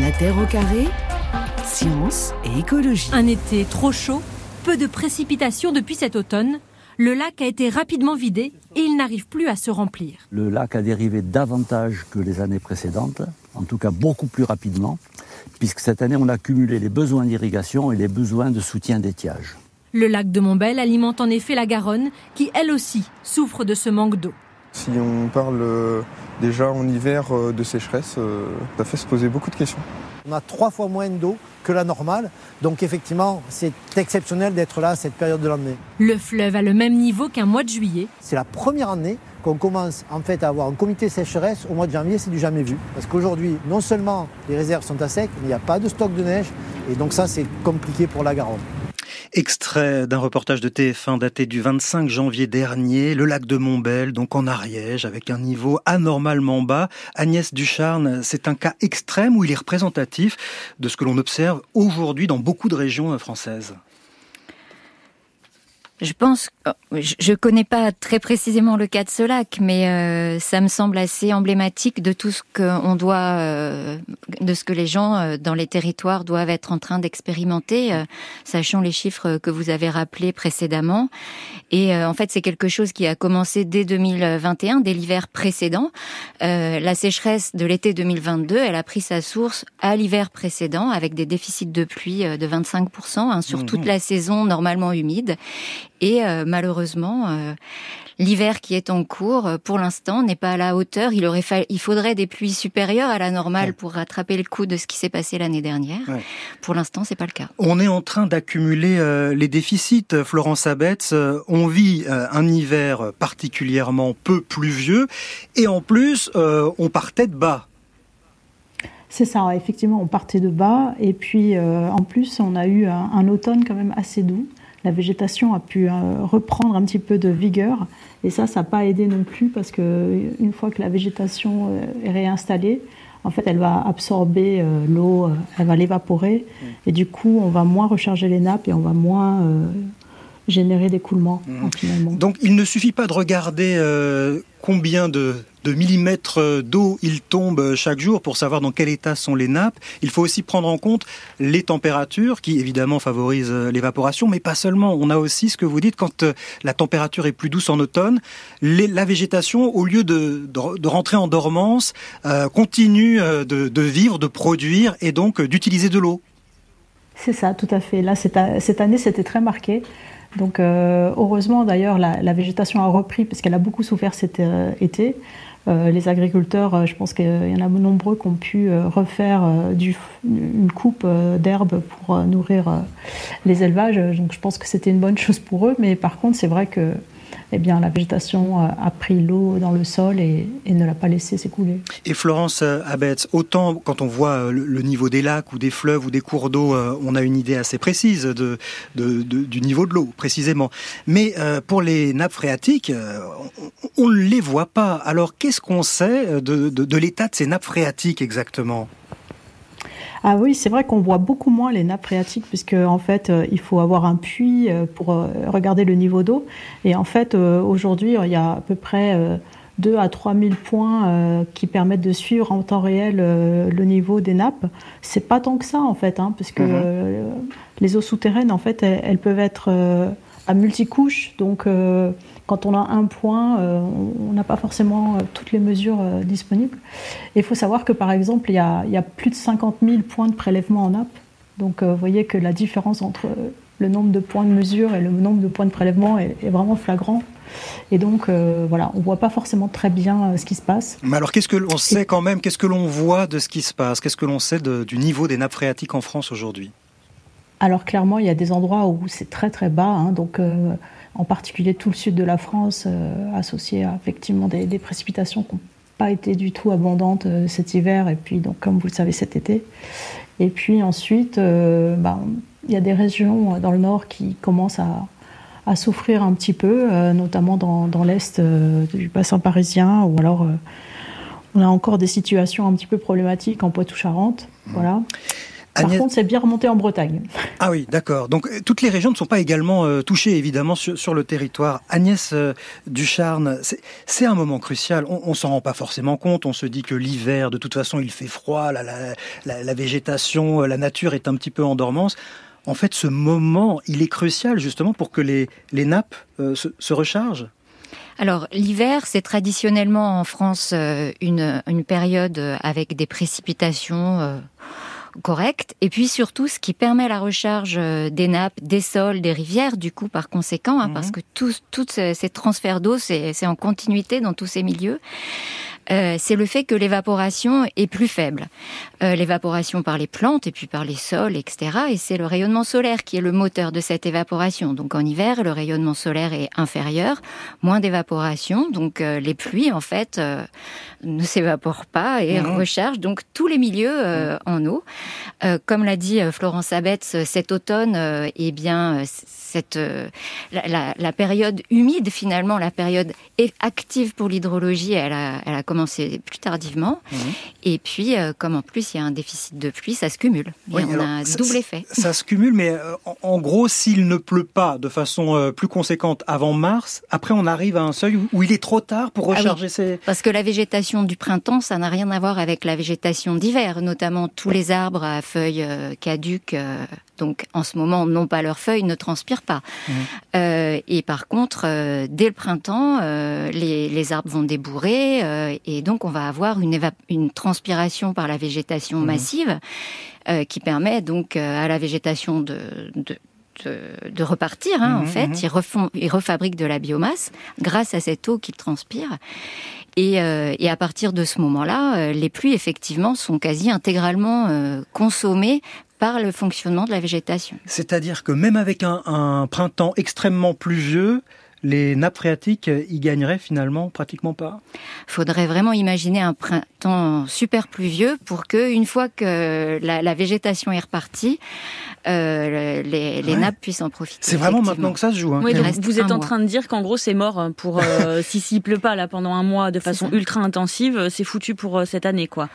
La Terre au carré, science et écologie. Un été trop chaud, peu de précipitations depuis cet automne. Le lac a été rapidement vidé et il n'arrive plus à se remplir. Le lac a dérivé davantage que les années précédentes, en tout cas beaucoup plus rapidement, puisque cette année on a cumulé les besoins d'irrigation et les besoins de soutien d'étiage. Le lac de Montbel alimente en effet la Garonne, qui elle aussi souffre de ce manque d'eau. Si on parle euh, déjà en hiver euh, de sécheresse, euh, ça fait se poser beaucoup de questions. On a trois fois moins d'eau que la normale, donc effectivement c'est exceptionnel d'être là à cette période de l'année. Le fleuve a le même niveau qu'un mois de juillet. C'est la première année qu'on commence en fait à avoir un comité sécheresse au mois de janvier, c'est du jamais vu. Parce qu'aujourd'hui, non seulement les réserves sont à sec, mais il n'y a pas de stock de neige, et donc ça c'est compliqué pour la Garonne. Extrait d'un reportage de TF1 daté du 25 janvier dernier, le lac de Montbel, donc en Ariège, avec un niveau anormalement bas. Agnès Ducharne, c'est un cas extrême ou il est représentatif de ce que l'on observe aujourd'hui dans beaucoup de régions françaises je pense, oh, je ne connais pas très précisément le cas de ce lac, mais euh, ça me semble assez emblématique de tout ce qu'on doit, euh, de ce que les gens euh, dans les territoires doivent être en train d'expérimenter, sachant les chiffres que vous avez rappelés précédemment. Et en fait, c'est quelque chose qui a commencé dès 2021, dès l'hiver précédent. la sécheresse de l'été 2022, elle a pris sa source à l'hiver précédent, avec des déficits de pluie de 25% hein, sur toute mmh. la saison normalement humide. Et euh, malheureusement, euh, l'hiver qui est en cours, euh, pour l'instant, n'est pas à la hauteur. Il aurait il faudrait des pluies supérieures à la normale pour rattraper le coup de ce qui s'est passé l'année dernière. Pour l'instant, c'est pas le cas. On est en train d'accumuler les déficits. Florence Abetz, on vit un hiver particulièrement peu pluvieux et en plus, on partait de bas. C'est ça, effectivement, on partait de bas et puis en plus, on a eu un automne quand même assez doux la végétation a pu euh, reprendre un petit peu de vigueur. Et ça, ça n'a pas aidé non plus parce qu'une fois que la végétation euh, est réinstallée, en fait, elle va absorber euh, l'eau, elle va l'évaporer. Et du coup, on va moins recharger les nappes et on va moins générer d'écoulement mmh. finalement. Donc il ne suffit pas de regarder euh, combien de, millimètres d'eau il tombe chaque jour pour savoir dans quel état sont les nappes. Il faut aussi prendre en compte les températures qui évidemment favorisent euh, l'évaporation, mais pas seulement. On a aussi ce que vous dites quand euh, la température est plus douce en automne, la végétation, au lieu de, rentrer en dormance, continue de, vivre, de produire et donc d'utiliser de l'eau. C'est ça, tout à fait. Là, cette année, c'était très marqué. Donc euh, heureusement d'ailleurs la, végétation a repris parce qu'elle a beaucoup souffert cet euh, été. Euh, les agriculteurs, je pense qu'il y en a nombreux qui ont pu refaire une coupe d'herbe pour nourrir les élevages. Donc je pense que c'était une bonne chose pour eux. Mais par contre, c'est vrai que eh bien, la végétation a pris l'eau dans le sol et, ne l'a pas laissé s'écouler. Et Florence euh, Abetz, autant quand on voit euh, le, niveau des lacs ou des fleuves ou des cours d'eau, euh, on a une idée assez précise du niveau de l'eau, précisément. Mais pour les nappes phréatiques, on ne les voit pas. Alors qu'est-ce qu'on sait de l'état de ces nappes phréatiques exactement? Ah oui, c'est vrai qu'on voit beaucoup moins les nappes phréatiques puisque en fait, euh, il faut avoir un puits euh, pour euh, regarder le niveau d'eau. Et en fait, aujourd'hui, il y a à peu près 2 à 3 000 points qui permettent de suivre en temps réel le niveau des nappes. C'est pas tant que ça en fait, hein, parce que mhm. les eaux souterraines, en fait, elles, peuvent être à multicouches. Donc, quand on a un point, euh, on n'a pas forcément euh, toutes les mesures euh, disponibles. Il faut savoir que par exemple, il y, a, plus de 50 000 points de prélèvement en nappe. Donc vous voyez que la différence entre le nombre de points de mesure et le nombre de points de prélèvement est, vraiment flagrant. Et donc, voilà, on ne voit pas forcément très bien ce qui se passe. Mais alors, qu'est-ce que l'on sait quand même? Qu'est-ce que l'on voit de ce qui se passe? Qu'est-ce que l'on sait du niveau des nappes phréatiques en France aujourd'hui? Alors, clairement, il y a des endroits où c'est très très bas. Hein, donc, en particulier tout le sud de la France, euh, associé à effectivement des, précipitations qui n'ont pas été du tout abondantes euh, cet hiver, et puis donc comme vous le savez cet été. Et puis ensuite, euh, bah, il y a des régions dans le nord qui commencent à, souffrir un petit peu, notamment dans, l'est du bassin parisien, ou alors on a encore des situations un petit peu problématiques en Poitou-Charentes. Voilà. Par contre, c'est bien remonté en Bretagne. Ah oui, d'accord. Donc toutes les régions ne sont pas également touchées, évidemment, sur, le territoire. Agnès Ducharne, c'est un moment crucial. On, ne s'en rend pas forcément compte. On se dit que l'hiver, de toute façon, il fait froid, la, la, végétation, la nature est un petit peu en dormance en fait, ce moment, il est crucial justement pour que les, les nappes se, rechargent alors l'hiver, c'est traditionnellement en France euh, une, une, période avec des précipitations correctes. Et puis surtout, ce qui permet la recharge euh, des nappes, des sols, des rivières, du coup, par conséquent, hein, parce mhm. que tous ces transferts d'eau, c'est en continuité dans tous ces milieux. Euh, c'est le fait que l'évaporation est plus faible. Euh, l'évaporation par les plantes et puis par les sols, etc. Et c'est le rayonnement solaire qui est le moteur de cette évaporation. Donc en hiver, le rayonnement solaire est inférieur, moins d'évaporation. Donc euh, les pluies, en fait, ne s'évaporent pas et mmh. rechargent donc tous les milieux mmh. en eau. comme l'a dit Florence Abetz, cet automne, eh bien, cette la, la, période humide finalement, la période active pour l'hydrologie, elle a, elle a commencé commencé plus tardivement. Mhm. Et puis, euh, comme en plus il y a un déficit de pluie, ça se cumule. Et on a un double effet. Ça se cumule, mais euh, en, gros, s'il ne pleut pas de façon euh, plus conséquente avant mars, après on arrive à un seuil où, il est trop tard pour ah recharger ses... Parce que la végétation du printemps, ça n'a rien à voir avec la végétation d'hiver, notamment tous les arbres à feuilles caduques donc en ce moment n'ont pas leurs feuilles, ne transpirent pas. Mmh. Euh, et par contre, euh, dès le printemps, euh, les, arbres vont débourrer et donc on va avoir une, une transpiration par la végétation mmh. massive qui permet donc à la végétation de, de repartir, hein, en mmh, fait. Ils, refont, ils refabriquent de la biomasse grâce à cette eau qu'ils transpirent. Et, et, à partir de ce moment-là, les pluies, effectivement, sont quasi intégralement consommées par le fonctionnement de la végétation. C'est-à-dire que même avec un, printemps extrêmement pluvieux, les nappes phréatiques y gagneraient finalement pratiquement pas Il faudrait vraiment imaginer un printemps super pluvieux pour que, une fois que la, végétation est repartie, euh, les, nappes puissent en profiter. C'est vraiment maintenant que ça se joue. Hein. vous êtes en train de dire qu'en gros c'est mort pour euh, si s'il pleut pas là pendant un mois de façon ultra intensive, c'est foutu pour euh, cette année quoi.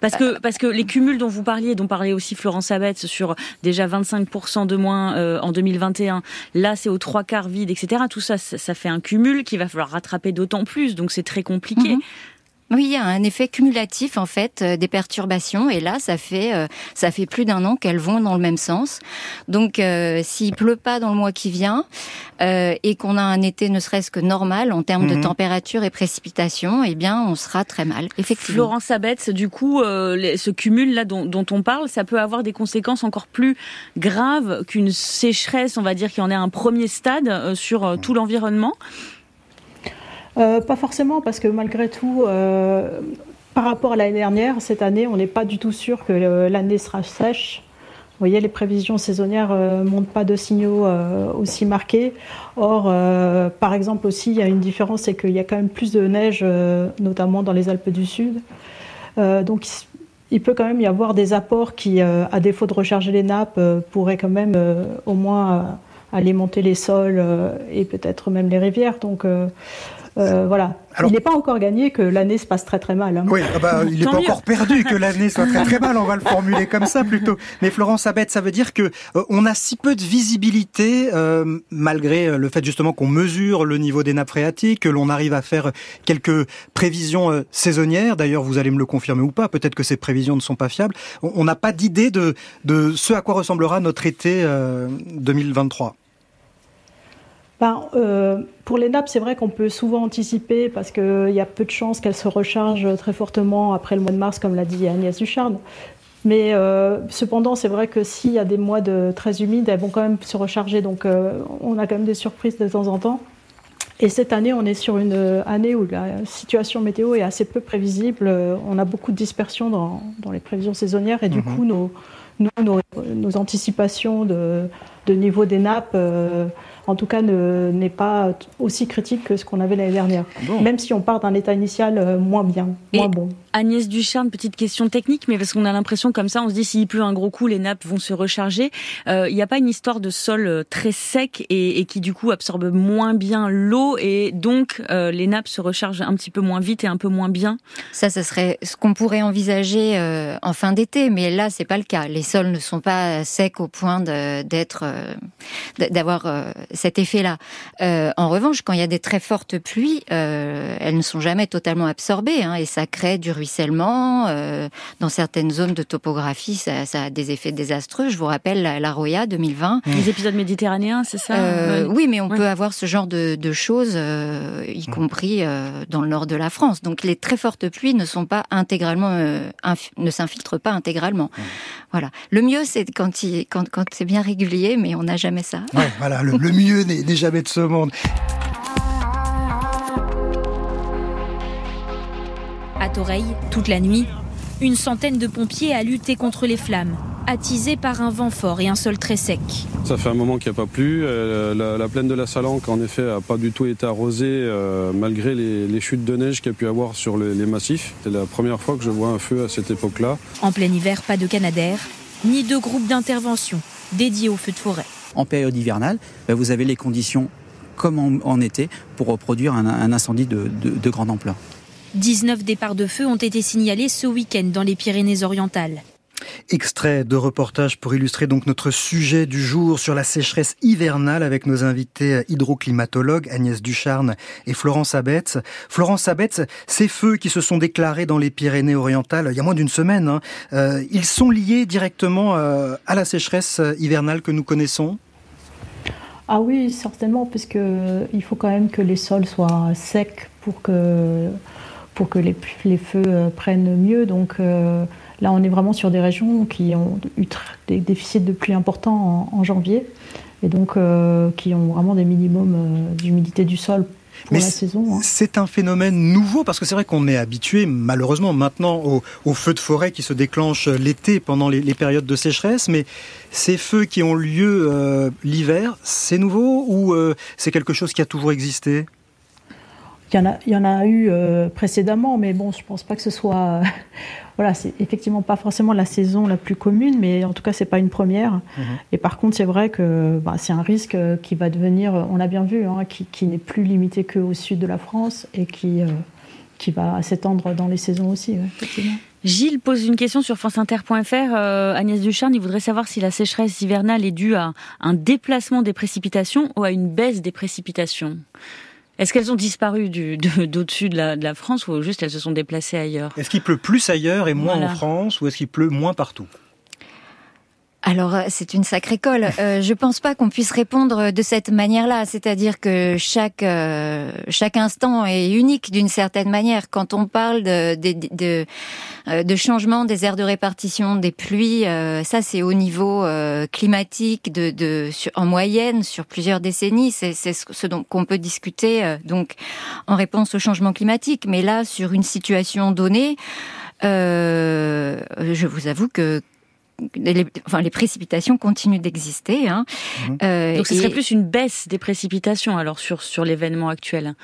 Parce que, parce que les cumuls dont vous parliez, dont parlait aussi Florence Abetz sur déjà 25% de moins euh, en 2021, là c'est aux trois quarts vide, etc. Tout ça, ça, fait un cumul qu'il va falloir rattraper d'autant plus, donc c'est très compliqué. Mhm. Oui, il y a un effet cumulatif en fait euh, des perturbations et là ça fait euh, ça fait plus d'un an qu'elles vont dans le même sens. Donc euh, s'il pleut pas dans le mois qui vient et qu'on a un été ne serait-ce que normal en termes de mhm. température et précipitation, eh bien on sera très mal. Effectivement. Florence Abetz, du coup, ce cumul là dont, dont, on parle, ça peut avoir des conséquences encore plus graves qu'une sécheresse, on va dire, qui en est un premier stade sur tout l'environnement. Euh, pas forcément, parce que malgré tout, euh, par rapport à l'année dernière, cette année, on n'est pas du tout sûr que l'année sera sèche. Vous voyez, les prévisions saisonnières ne euh, montrent pas de signaux aussi marqués. Or, par exemple aussi, il y a une différence, c'est qu'il y a quand même plus de neige, notamment dans les Alpes du Sud. donc, il peut quand même y avoir des apports qui, à défaut de recharger les nappes, pourraient quand même au moins alimenter les sols et peut-être même les rivières. Donc, euh, voilà. il n'est pas encore gagné que l'année se passe très très mal. Hein. Oui, ah bah, il n'est pas encore perdu que l'année soit très très mal. On va le formuler comme ça plutôt. Mais Florence Abette, ça veut dire que euh, on a si peu de visibilité euh, malgré le fait justement qu'on mesure le niveau des nappes phréatiques, que l'on arrive à faire quelques prévisions saisonnières. D'ailleurs, vous allez me le confirmer ou pas. Peut-être que ces prévisions ne sont pas fiables. On n'a pas d'idée de, de ce à quoi ressemblera notre été 2023. Ben, euh, pour les nappes, c'est vrai qu'on peut souvent anticiper parce qu'il y a peu de chances qu'elles se rechargent très fortement après le mois de mars, comme l'a dit Agnès Ducharme. Mais euh, cependant, c'est vrai que s'il y a des mois de très humides, elles vont quand même se recharger. Donc euh, on a quand même des surprises de temps en temps. Et cette année, on est sur une année où la situation météo est assez peu prévisible. On a beaucoup de dispersion dans, les prévisions saisonnières et du mhm. coup, nos, nos, nos, anticipations de de niveau des nappes en tout cas, n'est pas aussi critique que ce qu'on avait l'année dernière. Même si on part d'un état initial euh, moins bien, moins bon. Agnès Ducharme, petite question technique, mais parce qu'on a l'impression comme ça, on se dit s'il pleut un gros coup, les nappes vont se recharger. Euh, il n'y a pas une histoire de sol euh, très sec et, qui du coup absorbe moins bien l'eau et donc les nappes se rechargent un petit peu moins vite et un peu moins bien? Ça, ce serait ce qu'on pourrait envisager en fin d'été, mais là, c'est pas le cas. Les sols ne sont pas secs au point d'être, d'avoir cet effet-là. Euh, en revanche, quand il y a des très fortes pluies, euh, elles ne sont jamais totalement absorbées hein, et ça crée du ruissellement. Euh, dans certaines zones de topographie, ça, a des effets désastreux. Je vous rappelle la, Roya 2020. Les épisodes méditerranéens, c'est ça Oui, mais on peut avoir ce genre de, choses, y compris dans le nord de la France. Donc les très fortes pluies ne sont pas intégralement, ne s'infiltrent pas intégralement. Voilà. Le mieux, c'est quand, quand, quand c'est bien régulier, mais on n'a jamais ça. voilà, le mieux mieux n'est jamais de ce monde. À Toreil, toute la nuit, une centaine de pompiers a lutté contre les flammes, attisés par un vent fort et un sol très sec. Ça fait un moment qu'il n'y a pas plu. Euh, la, plaine de la Salanque, en effet, n'a pas du tout été arrosée euh, malgré les, chutes de neige qu'il y a pu avoir sur les, les massifs. C'est la première fois que je vois un feu à cette époque-là. En plein hiver, pas de Canadair, ni de groupe d'intervention dédié aux feux de forêt en période hivernale, ben, vous avez les conditions comme en, été pour reproduire un, incendie de, de grande ampleur. 19 départs de feu ont été signalés ce week-end dans les Pyrénées-Orientales. Extrait de reportage pour illustrer donc notre sujet du jour sur la sécheresse hivernale avec nos invités hydroclimatologues Agnès Ducharne et Florence Abetz. Florence Abetz, ces feux qui se sont déclarés dans les Pyrénées-Orientales il y a moins d'une semaine, hein, euh, ils sont liés directement euh, à la sécheresse hivernale que nous connaissons? Ah oui, certainement, parce que il faut quand même que les sols soient secs pour que pour que les, feux euh, prennent mieux. Donc Là, on est vraiment sur des régions qui ont eu des déficits de pluie importants en, janvier et donc euh, qui ont vraiment des minimums euh, d'humidité du sol saison. Hein. C'est un phénomène nouveau parce que c'est vrai qu'on est habitué malheureusement maintenant aux, feux de forêt qui se déclenchent l'été pendant les, périodes de sécheresse, mais ces feux qui ont lieu euh, l'hiver, c'est nouveau ou c'est quelque chose qui a toujours existé? Il y, en a, il y en a eu précédemment, mais bon, je pense pas que ce soit voilà, c'est effectivement pas forcément la saison la plus commune, mais en tout cas, c'est pas une première. Mhm. Et par contre, c'est vrai que bah, c'est un risque euh, qui va devenir, euh, on l'a bien vu, hein, qui, n'est plus limité qu'au sud de la France et qui, euh, qui va s'étendre dans les saisons aussi, Gilles pose une question sur franceinter.fr. Agnès Ducharne, il voudrait savoir si la sécheresse hivernale est due à un déplacement des précipitations ou à une baisse des précipitations. Est-ce qu'elles ont disparu d'au-dessus de, la, France ou juste elles se sont déplacées ailleurs? Est-ce qu'il pleut plus ailleurs et moins en France ou est-ce qu'il pleut moins partout? Alors euh, c'est une sacrée colle. Euh, je pense pas qu'on puisse répondre de cette manière-là, c'est-à-dire que chaque euh, chaque instant est unique d'une certaine manière. Quand on parle de de, euh, de, changement des aires de répartition des pluies, ça c'est au niveau climatique de, de en moyenne sur plusieurs décennies. C'est ce dont qu'on peut discuter donc en réponse au changement climatique. Mais là sur une situation donnée. je vous avoue que les, enfin, les précipitations continuent d'exister. Hein. Mhm. Euh, Donc ce serait plus une baisse des précipitations alors sur, sur l'événement actuel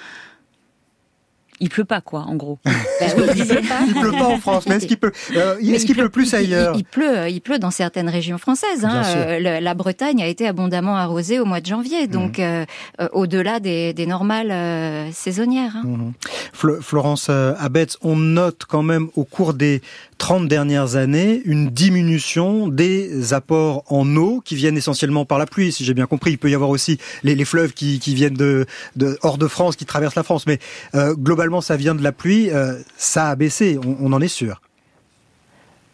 il pleut pas quoi en gros. Bah il, pleut, pas en France, mais est-ce qu'il pleut euh, Est-ce qu'il pleut, plus ailleurs il, pleut, il pleut dans certaines régions françaises. Hein. Euh, la Bretagne a été abondamment arrosée au mois de janvier, donc mhm. au-delà des, des, normales saisonnières. Hein. Mhm. Florence Abetz, on note quand même au cours des 30 dernières années une diminution des apports en eau qui viennent essentiellement par la pluie, si j'ai bien compris. Il peut y avoir aussi les, fleuves qui, viennent de, hors de France, qui traversent la France, mais euh, globalement ça vient de la pluie. Euh, ça a baissé, on en est sûr.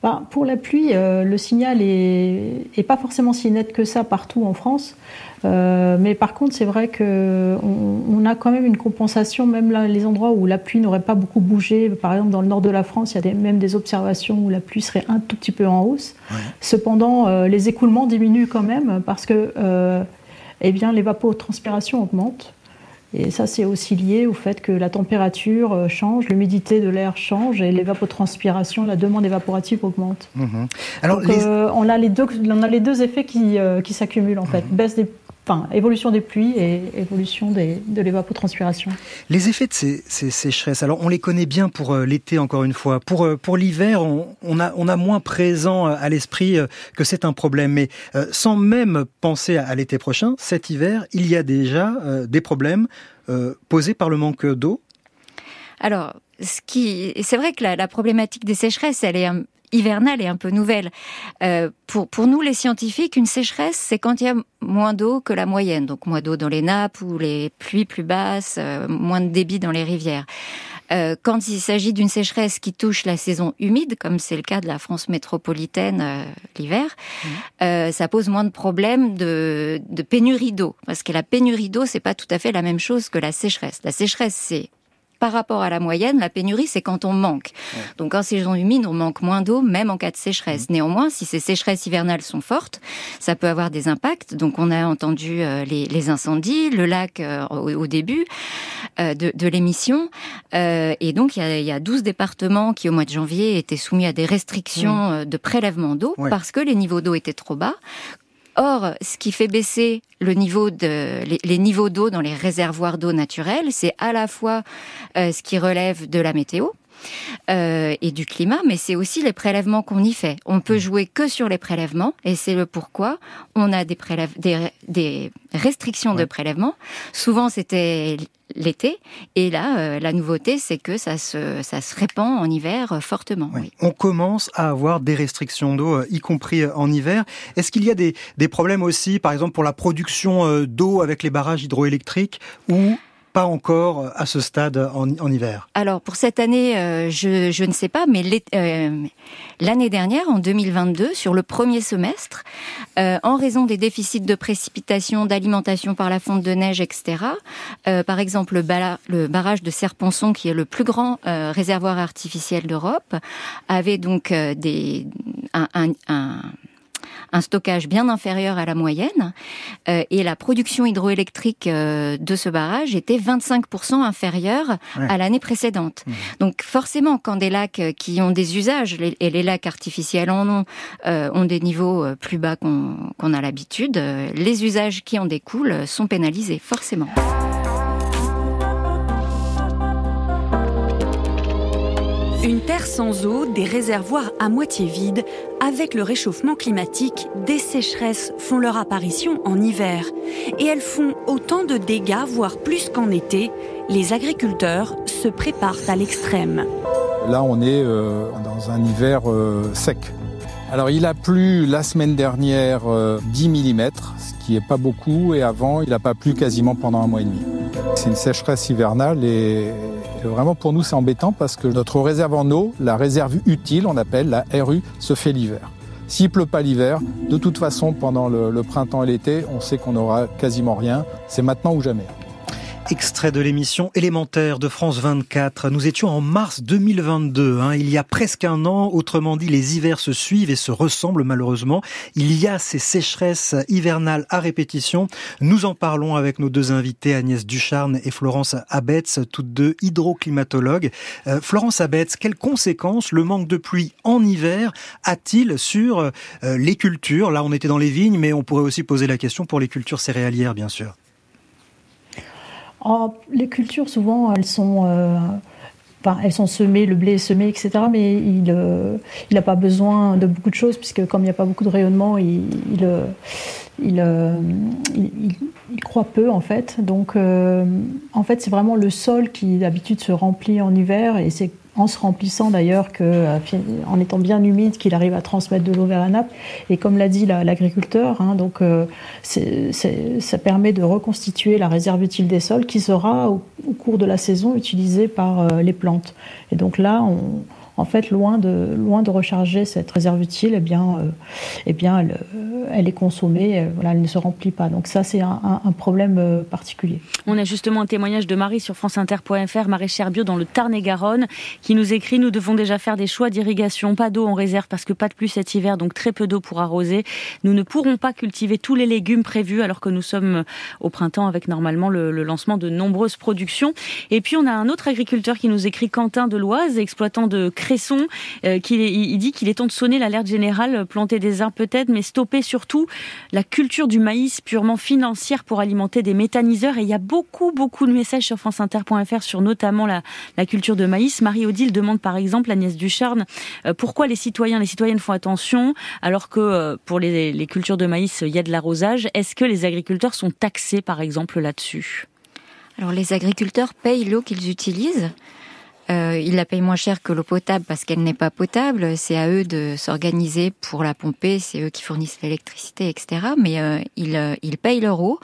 Ben, pour la pluie, euh, le signal est, pas forcément si net que ça partout en France. Euh, mais par contre, c'est vrai qu'on on a quand même une compensation, même là, les endroits où la pluie n'aurait pas beaucoup bougé. Par exemple, dans le nord de la France, il y a des, même des observations où la pluie serait un tout petit peu en hausse. Cependant, euh, les écoulements diminuent quand même parce que eh bien, l'évapotranspiration augmente. Et ça, c'est aussi lié au fait que la température euh, change, l'humidité de l'air change et l'évapotranspiration, la demande évaporative augmente. Mhm. Alors, euh, on, a les deux, on a les deux effets qui, euh, qui s'accumulent en fait. Mhm. Baisse des Enfin, évolution des pluies et évolution des, de l'évapotranspiration. Les effets de ces, ces, sécheresses, alors on les connaît bien pour l'été encore une fois. Pour, pour l'hiver, on, on, a, on a moins présent à l'esprit que c'est un problème. Mais sans même penser à, l'été prochain, cet hiver, il y a déjà des problèmes euh, posée par le manque d'eau Alors, ce qui, c'est vrai que la, problématique des sécheresses, elle est hivernale et un peu nouvelle. Euh, pour, pour nous, les scientifiques, une sécheresse, c'est quand il y a moins d'eau que la moyenne. Donc moins d'eau dans les nappes ou les pluies plus basses, euh, moins de débit dans les rivières. Euh, quand il s'agit d'une sécheresse qui touche la saison humide, comme c'est le cas de la France métropolitaine euh, l'hiver, mmh. euh, ça pose moins de problèmes de, de pénurie d'eau. Parce que la pénurie d'eau, c'est pas tout à fait la même chose que la sécheresse. La sécheresse, c'est par rapport à la moyenne, la pénurie, c'est quand on manque. Donc en saison humide, on manque moins d'eau, même en cas de sécheresse. Mmh. Néanmoins, si ces sécheresses hivernales sont fortes, ça peut avoir des impacts. Donc on a entendu euh, les, incendies, le lac euh, au, début euh, de, l'émission. et donc il y, a, il 12 départements qui, au mois de janvier, étaient soumis à des restrictions mmh. de prélèvement d'eau parce que les niveaux d'eau étaient trop bas. Or, ce qui fait baisser les, niveaux d'eau dans les réservoirs d'eau naturels, c'est à la fois euh, ce qui relève de la météo, euh, et du climat, mais c'est aussi les prélèvements qu'on y fait. On peut jouer que sur les prélèvements, et c'est le pourquoi on a des, des, restrictions de prélèvement. Souvent, c'était l'été. Et là, euh, la nouveauté, c'est que ça se, ça se répand en hiver euh, fortement. On commence à avoir des restrictions d'eau, euh, y compris en hiver. Est-ce qu'il y a des, des problèmes aussi, par exemple, pour la production d'eau avec les barrages hydroélectriques ou pas encore euh, à ce stade en, hiver Alors pour cette année, euh, je, ne sais pas, mais euh, l'année dernière, en 2022, sur le premier semestre, en raison des déficits de précipitation, d'alimentation par la fonte de neige, etc., par exemple le, barrage de Serponçon, qui est le plus grand réservoir artificiel d'Europe, avait donc des, un un stockage bien inférieur à la moyenne euh, et la production hydroélectrique euh, de ce barrage était 25% inférieure à l'année précédente. Mmh. Donc forcément, quand des lacs euh, qui ont des usages, et les lacs artificiels en ont, ont des niveaux plus bas qu'on a l'habitude, les usages qui en découlent sont pénalisés, forcément. Une terre sans eau, des réservoirs à moitié vides, avec le réchauffement climatique, des sécheresses font leur apparition en hiver. Et elles font autant de dégâts, voire plus qu'en été. Les agriculteurs se préparent à l'extrême. Là, on est euh, dans un hiver euh, sec. Alors, il a plu la semaine dernière 10 euh, mm, ce qui n'est pas beaucoup, et avant, il n'a pas plu quasiment pendant un mois et demi. C'est une sécheresse hivernale et vraiment pour nous c'est embêtant parce que notre réserve en eau, la réserve utile, on appelle la RU, se fait l'hiver. S'il pleut pas l'hiver, de toute façon pendant le printemps et l'été, on sait qu'on n'aura quasiment rien. C'est maintenant ou jamais. Extrait de l'émission élémentaire de France 24. Nous étions en mars 2022, hein, il y a presque un an. Autrement dit, les hivers se suivent et se ressemblent malheureusement. Il y a ces sécheresses hivernales à répétition. Nous en parlons avec nos deux invités, Agnès Ducharne et Florence Abetz, toutes deux hydroclimatologues. Euh, Florence Abetz, quelles conséquences le manque de pluie en hiver a-t-il sur euh, les cultures? Là, on était dans les vignes, mais on pourrait aussi poser la question pour les cultures céréalières, bien sûr. Oh, les cultures, souvent, elles sont, euh, elles sont semées, le blé est semé, etc. Mais il euh, n'a pas besoin de beaucoup de choses, puisque comme il n'y a pas beaucoup de rayonnement, il, il, euh, il, il, croît peu, en fait. Donc, en fait, c'est vraiment le sol qui, d'habitude, se remplit en hiver, et c'est en se remplissant d'ailleurs, euh, en étant bien humide, qu'il arrive à transmettre de l'eau vers la nappe. Et comme l'a dit l'agriculteur, hein, donc euh, ça permet de reconstituer la réserve utile des sols qui sera au, cours de la saison utilisée par euh, les plantes. Et donc là, on, en fait, loin de, loin de recharger cette réserve utile, eh bien, eh bien elle, est consommée, voilà, elle ne se remplit pas. Donc ça, c'est un, problème particulier. On a justement un témoignage de Marie sur franceinter.fr, Marie Cherbio dans le Tarn-et-Garonne, qui nous écrit Nous devons déjà faire des choix d'irrigation, pas d'eau en réserve parce que pas de pluie cet hiver, donc très peu d'eau pour arroser. Nous ne pourrons pas cultiver tous les légumes prévus alors que nous sommes au printemps avec normalement le, lancement de nombreuses productions. Et puis on a un autre agriculteur qui nous écrit Quentin de Loise, exploitant de Cresson, euh, il dit qu'il est temps de sonner l'alerte générale, planter des arbres peut-être, mais stopper surtout la culture du maïs purement financière pour alimenter des méthaniseurs. Et il y a beaucoup beaucoup de messages sur franceinter.fr sur notamment la, culture de maïs. Marie-Odile demande par exemple, Agnès Ducharne, euh, pourquoi les citoyens, les citoyennes font attention alors que euh, pour les cultures de maïs, il y a de l'arrosage. Est-ce que les agriculteurs sont taxés par exemple là-dessus? Alors les agriculteurs payent l'eau qu'ils utilisent. Euh, ils la payent moins cher que l'eau potable parce qu'elle n'est pas potable. C'est à eux de s'organiser pour la pomper. C'est eux qui fournissent l'électricité, etc. Mais euh, ils, euh, ils payent leur eau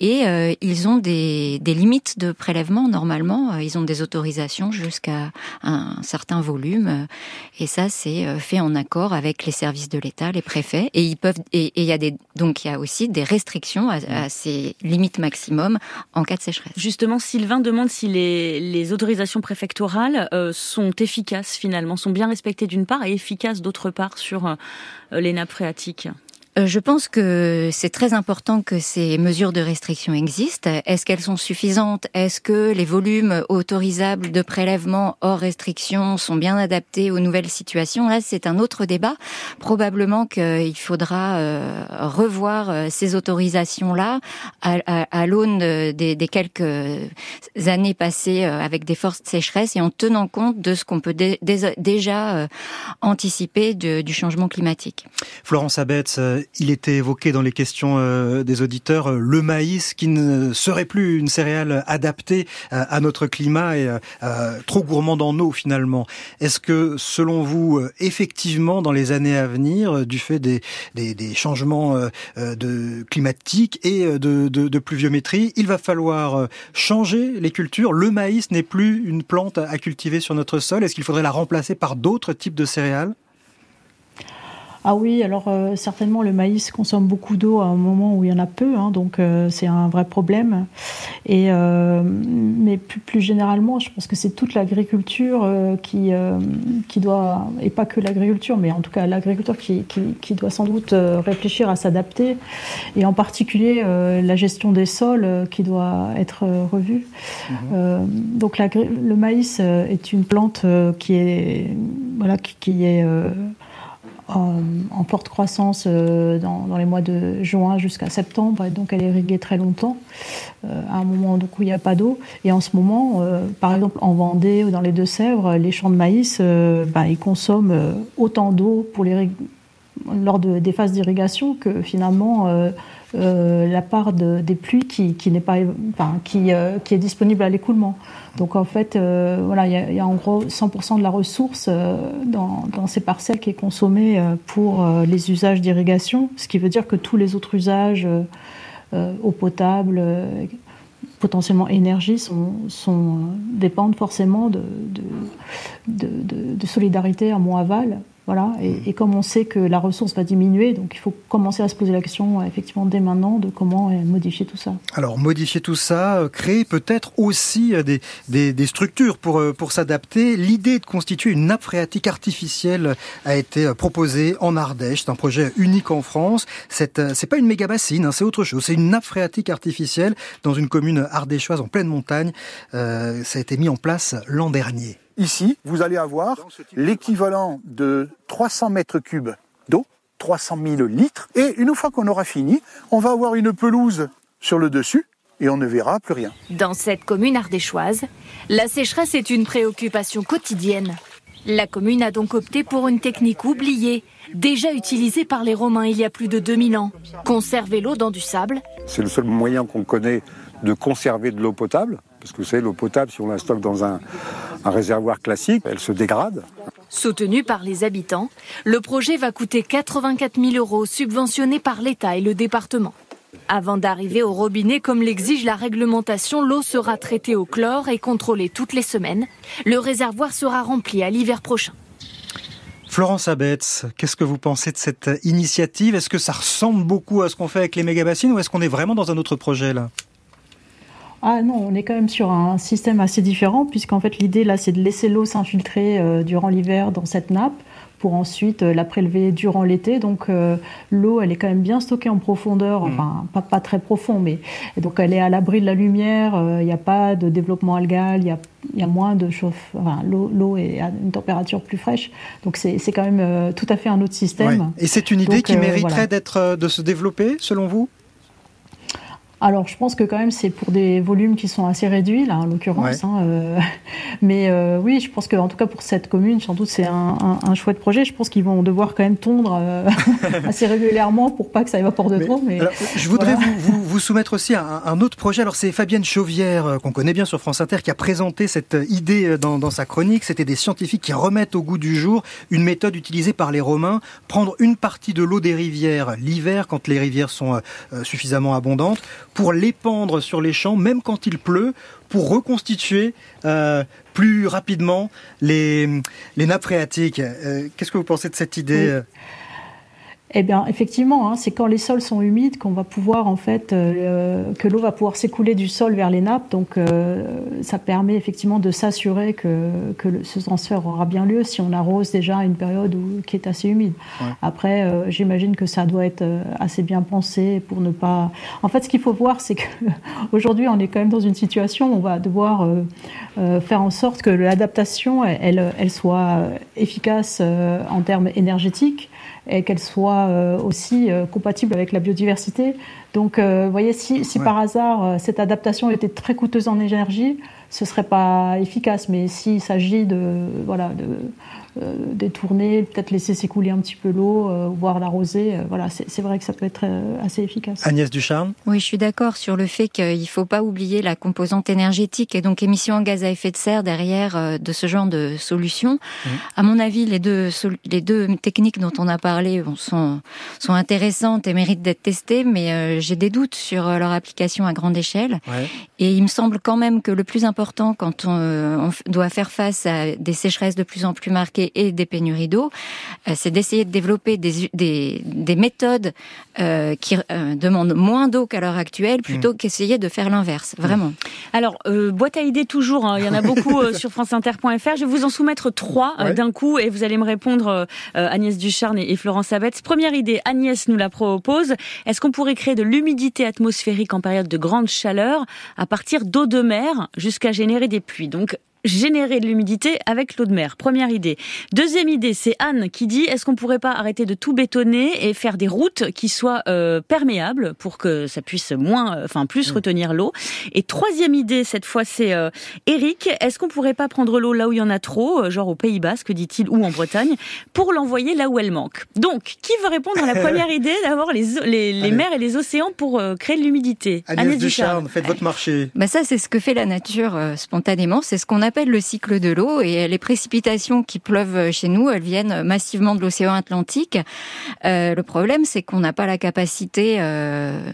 et euh, ils ont des, des, limites de prélèvement normalement. Euh, ils ont des autorisations jusqu'à un certain volume, et ça c'est euh, fait en accord avec les services de l'État, les préfets. Et ils peuvent et il y a des donc il y a aussi des restrictions à, à, ces limites maximum en cas de sécheresse. Justement, Sylvain demande si les, les autorisations préfectorales euh, sont efficaces finalement, sont bien respectées d'une part et efficaces d'autre part sur les nappes phréatiques. Euh, je pense que c'est très important que ces mesures de restriction existent. Est-ce qu'elles sont suffisantes? Est-ce que les volumes autorisables de prélèvement hors restriction sont bien adaptés aux nouvelles situations? Là, c'est un autre débat. Probablement qu'il faudra euh, revoir euh, ces autorisations-là à, l'aune des, quelques années passées avec des forces de sécheresse et en tenant compte de ce qu'on peut déjà anticiper du changement climatique. Florence Abetz, il était évoqué dans les questions euh, des auditeurs euh, le maïs qui ne serait plus une céréale adaptée euh, à notre climat et trop gourmande en eau finalement. Est-ce que selon vous, effectivement, dans les années à venir, du fait des, changements climatiques et de, pluviométrie, il va falloir changer les cultures? Le maïs n'est plus une plante à cultiver sur notre sol. Est-ce qu'il faudrait la remplacer par d'autres types de céréales? Ah oui, alors euh, certainement le maïs consomme beaucoup d'eau à un moment où il y en a peu, hein, donc euh, c'est un vrai problème. Et euh, mais plus, plus, généralement, je pense que c'est toute l'agriculture qui qui doit et pas que l'agriculture, mais en tout cas l'agriculture qui, qui, qui, doit sans doute réfléchir à s'adapter, et en particulier la gestion des sols qui doit être revue. Mhm. donc le maïs est une plante qui est voilà qui, qui est en, forte croissance euh, dans, les mois de juin jusqu'à septembre, donc elle est irriguée très longtemps, euh, à un moment où il n'y a pas d'eau. Et en ce moment, euh, par exemple en Vendée ou dans les Deux-Sèvres, les champs de maïs, bah, ils consomment autant d'eau pour lors de, des phases d'irrigation que finalement la part des pluies qui, pas, qui est disponible à l'écoulement. Donc en fait, euh, il y, a en gros 100% de la ressource euh, dans, ces parcelles qui est consommée euh, pour les usages d'irrigation, ce qui veut dire que tous les autres usages, eau potable, potentiellement énergie, sont, dépendent forcément de, de, solidarité en mont-aval. Voilà, et, comme on sait que la ressource va diminuer, donc il faut commencer à se poser la question, effectivement, dès maintenant, de comment euh, modifier tout ça. Alors, modifier tout ça, euh, créer peut-être aussi euh, des, des, structures pour, pour s'adapter. L'idée de constituer une nappe phréatique artificielle a été proposée en Ardèche. C'est un projet unique en France. C'est pas une méga bassine, hein, c'est autre chose. C'est une nappe phréatique artificielle dans une commune ardéchoise en pleine montagne. ça a été mis en place l'an dernier. Ici, vous allez avoir l'équivalent de 300 mètres cubes d'eau, 300 000 litres, et une fois qu'on aura fini, on va avoir une pelouse sur le dessus et on ne verra plus rien. Dans cette commune ardéchoise, la sécheresse est une préoccupation quotidienne. La commune a donc opté pour une technique oubliée, déjà utilisée par les Romains il y a plus de 2000 ans. Conserver l'eau dans du sable. C'est le seul moyen qu'on connaît de conserver de l'eau potable. Parce que vous savez, l'eau potable, si on la stocke dans un, réservoir classique, elle se dégrade. Soutenu par les habitants, le projet va coûter 84 000 euros, subventionné par l'État et le département. Avant d'arriver au robinet comme l'exige la réglementation, l'eau sera traitée au chlore et contrôlée toutes les semaines. Le réservoir sera rempli à l'hiver prochain. Florence Abetz, qu'est-ce que vous pensez de cette initiative? Est-ce que ça ressemble beaucoup à ce qu'on fait avec les méga-bassines ou est-ce qu'on est vraiment dans un autre projet là? Ah non, on est quand même sur un système assez différent, puisqu'en fait l'idée là c'est de laisser l'eau s'infiltrer euh, durant l'hiver dans cette nappe pour ensuite euh, la prélever durant l'été. Donc euh, l'eau, elle est quand même bien stockée en profondeur, mm. enfin pas, pas, très profond, mais donc elle est à l'abri de la lumière, il n'y a pas de développement algal, il y a, y a, moins de chauffe, enfin, l'eau est à une température plus fraîche. Donc c'est quand même tout à fait un autre système. Et c'est une idée qui mériterait d'être de se développer, selon vous? Alors, je pense que quand même, c'est pour des volumes qui sont assez réduits, là, en l'occurrence. Hein, euh, mais euh, oui, je pense qu'en tout cas, pour cette commune, sans doute, c'est un, un, chouette projet. Je pense qu'ils vont devoir quand même tondre euh, assez régulièrement pour pas que ça évapore de trop. Mais, je voudrais vous, vous, soumettre aussi un, un autre projet. Alors, c'est Fabienne Chauvière, qu'on connaît bien sur France Inter, qui a présenté cette idée dans, dans sa chronique. C'était des scientifiques qui remettent au goût du jour une méthode utilisée par les Romains, prendre une partie de l'eau des rivières l'hiver, quand les rivières sont suffisamment abondantes, pour l'épandre sur les champs, même quand il pleut, pour reconstituer euh, plus rapidement les, les nappes phréatiques. Euh, qu'est-ce que vous pensez de cette idée euh eh bien, effectivement, hein, c'est quand les sols sont humides qu'on va pouvoir, en fait, euh, que l'eau va pouvoir s'écouler du sol vers les nappes. Donc, euh, ça permet effectivement de s'assurer que, que ce transfert aura bien lieu si on arrose déjà une période où, qui est assez humide. Après, euh, j'imagine que ça doit être assez bien pensé pour ne pas. En fait, ce qu'il faut voir, c'est qu'aujourd'hui, on est quand même dans une situation où on va devoir faire en sorte que l'adaptation, elle, elle, soit efficace en termes énergétiques et qu'elle soit euh, aussi euh, compatible avec la biodiversité. Donc, euh, vous voyez, si, si par hasard cette adaptation était très coûteuse en énergie, ce serait pas efficace. Mais s'il s'agit de, voilà, de, détourner, peut-être laisser s'écouler un petit peu l'eau, euh, voire l'arroser. Euh, voilà, c'est vrai que ça peut être assez efficace. Agnès Ducharme Oui, je suis d'accord sur le fait qu'il ne faut pas oublier la composante énergétique et donc émissions en gaz à effet de serre derrière de ce genre de solutions. Mmh. À mon avis, les deux, les deux techniques dont on a parlé sont, sont intéressantes et méritent d'être testées, mais j'ai des doutes sur leur application à grande échelle. Et il me semble quand même que le plus important quand on, on doit faire face à des sécheresses de plus en plus marquées et des pénuries d'eau, euh, c'est d'essayer de développer des, des, des méthodes euh, qui euh, demandent moins d'eau qu'à l'heure actuelle, plutôt mmh. qu'essayer de faire l'inverse, mmh. vraiment. Alors, boîte à idées toujours, hein, il y en a beaucoup sur franceinter.fr. Je vais vous en soumettre trois d'un coup et vous allez me répondre, Agnès Ducharne et, Florence Abetz. Première idée, Agnès nous la propose. Est-ce qu'on pourrait créer de l'humidité atmosphérique en période de grande chaleur à partir d'eau de mer jusqu'à générer des pluies? Donc, générer de l'humidité avec l'eau de mer. Première idée. Deuxième idée, c'est Anne qui dit est-ce qu'on pourrait pas arrêter de tout bétonner et faire des routes qui soient euh, perméables pour que ça puisse moins, enfin plus mm. retenir l'eau? Et troisième idée, cette fois, c'est euh, Eric. Est-ce qu'on pourrait pas prendre l'eau là où il y en a trop, euh, genre au Pays Basque, dit-il, ou en Bretagne, pour l'envoyer là où elle manque? Donc, qui veut répondre à la première idée d'avoir les, les, les mers et les océans pour créer de l'humidité? Agnès, Ducharme, faites votre marché. Bah ça, c'est ce que fait la nature spontanément. C'est ce qu'on le cycle de l'eau et les précipitations qui pleuvent chez nous, elles viennent massivement de l'océan Atlantique. Euh, le problème, c'est qu'on n'a pas la capacité euh,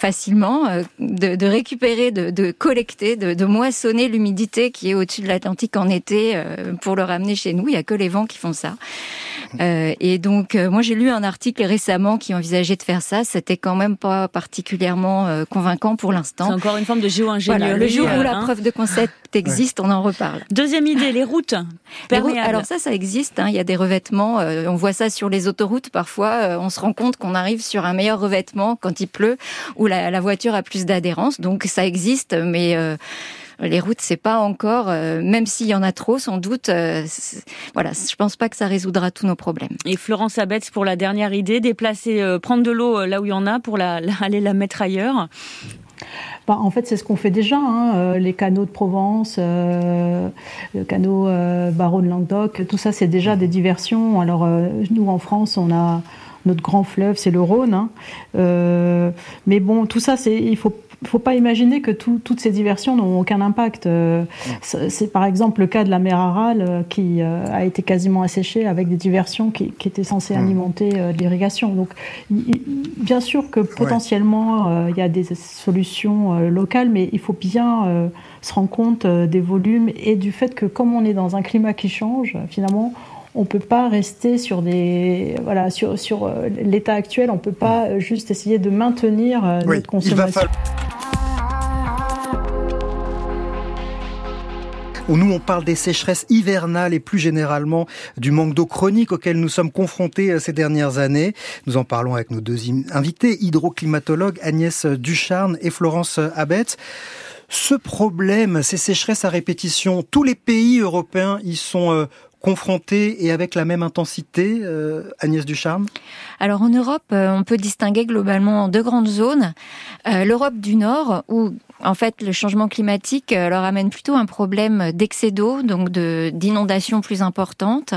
facilement euh, de, de, récupérer, de, de collecter, de, de moissonner l'humidité qui est au-dessus de l'Atlantique en été euh, pour le ramener chez nous. Il y a que les vents qui font ça. Euh, et donc, euh, moi, j'ai lu un article récemment qui envisageait de faire ça. C'était quand même pas particulièrement convaincant pour l'instant. C'est encore une forme de géo-ingénierie. le jour où la hein. preuve de concept existe, on en reparle. Deuxième idée, les routes. alors ça, ça existe. Hein. Il y a des revêtements. on voit ça sur les autoroutes. Parfois, on se rend compte qu'on arrive sur un meilleur revêtement quand il pleut ou la, voiture a plus d'adhérence. Donc ça existe, mais euh, les routes, c'est pas encore, euh, même s'il y en a trop, sans doute, euh, voilà, je pense pas que ça résoudra tous nos problèmes. Et Florence Abetz, pour la dernière idée, déplacer, prendre de l'eau là où il y en a pour la, aller la mettre ailleurs? Bah, en fait, c'est ce qu'on fait déjà. Hein. les canaux de Provence, le canot Baron de Languedoc, tout ça, c'est déjà des diversions. Alors, nous, en France, on a notre grand fleuve, c'est le Rhône. Hein. Euh, mais bon, tout ça, c'est, il faut il faut pas imaginer que toutes ces diversions n'ont aucun impact. Euh, c'est par exemple le cas de la mer Aral euh, qui a été quasiment asséchée avec des diversions qui, étaient censées mmh. alimenter l'irrigation. Donc, bien sûr que potentiellement il y a des solutions locales, mais il faut bien se rendre compte des volumes et du fait que comme on est dans un climat qui change, finalement, on peut pas rester sur des voilà sur sur l'état actuel. On peut pas juste essayer de maintenir notre consommation. Nous, on parle des sécheresses hivernales et plus généralement du manque d'eau chronique auquel nous sommes confrontés euh, ces dernières années. Nous en parlons avec nos deux invités, hydroclimatologues Agnès Ducharne et Florence Abetz. Ce problème, ces sécheresses à répétition, tous les pays européens y sont euh, confrontés et avec la même intensité, euh, Agnès Ducharme? Alors en Europe, on peut distinguer globalement deux grandes zones. L'Europe du Nord, où en fait, le changement climatique euh, leur amène plutôt un problème d'excès d'eau, donc de d'inondations plus importantes,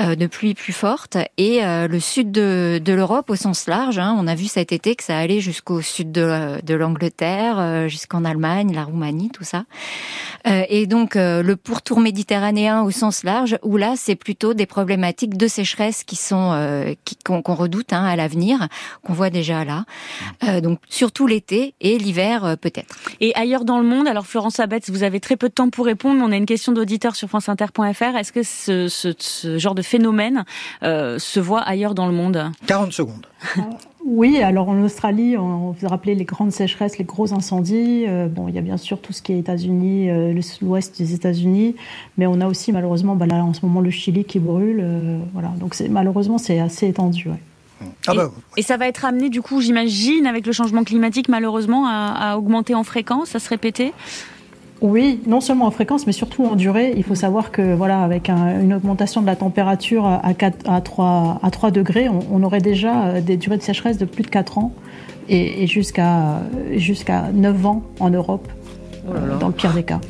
euh, de pluies plus fortes, et euh, le sud de, de l'Europe au sens large. Hein, on a vu cet été que ça allait jusqu'au sud de, de l'Angleterre, jusqu'en Allemagne, la Roumanie, tout ça. et donc le pourtour méditerranéen au sens large, où là c'est plutôt des problématiques de sécheresse qui sont qu'on redoute hein, à l'avenir, qu'on voit déjà là. donc surtout l'été et l'hiver peut-être. Et ailleurs dans le monde, alors Florence Abetz, vous avez très peu de temps pour répondre, mais on a une question d'auditeur sur franceinter.fr. Est-ce que ce, ce, ce, genre de phénomène euh, se voit ailleurs dans le monde? 40 secondes. Oui, alors en Australie, on vous rappelez les grandes sécheresses, les gros incendies. Euh, bon, il y a bien sûr tout ce qui est États-Unis, euh, l'ouest des États-Unis, mais on a aussi malheureusement, bah, là en ce moment, le Chili qui brûle. Euh, voilà, donc malheureusement, c'est assez étendu. Ouais. Ah bah et, ça va être amené, du coup, j'imagine, avec le changement climatique, malheureusement, à, augmenter en fréquence, à se répéter oui, non seulement en fréquence, mais surtout en durée. Il faut savoir que voilà, avec une augmentation de la température à, 4, à, 3, à 3 degrés, on, aurait déjà euh, des durées de sécheresse de plus de 4 ans et, jusqu'à jusqu'à 9 ans en Europe, oh dans le pire des cas.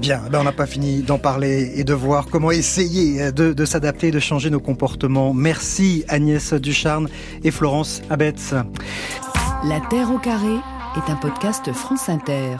Bien, ben on n'a pas fini d'en parler et de voir comment essayer de, de s'adapter, de changer nos comportements. Merci Agnès Ducharne et Florence Abetz. La Terre au carré est un podcast France Inter.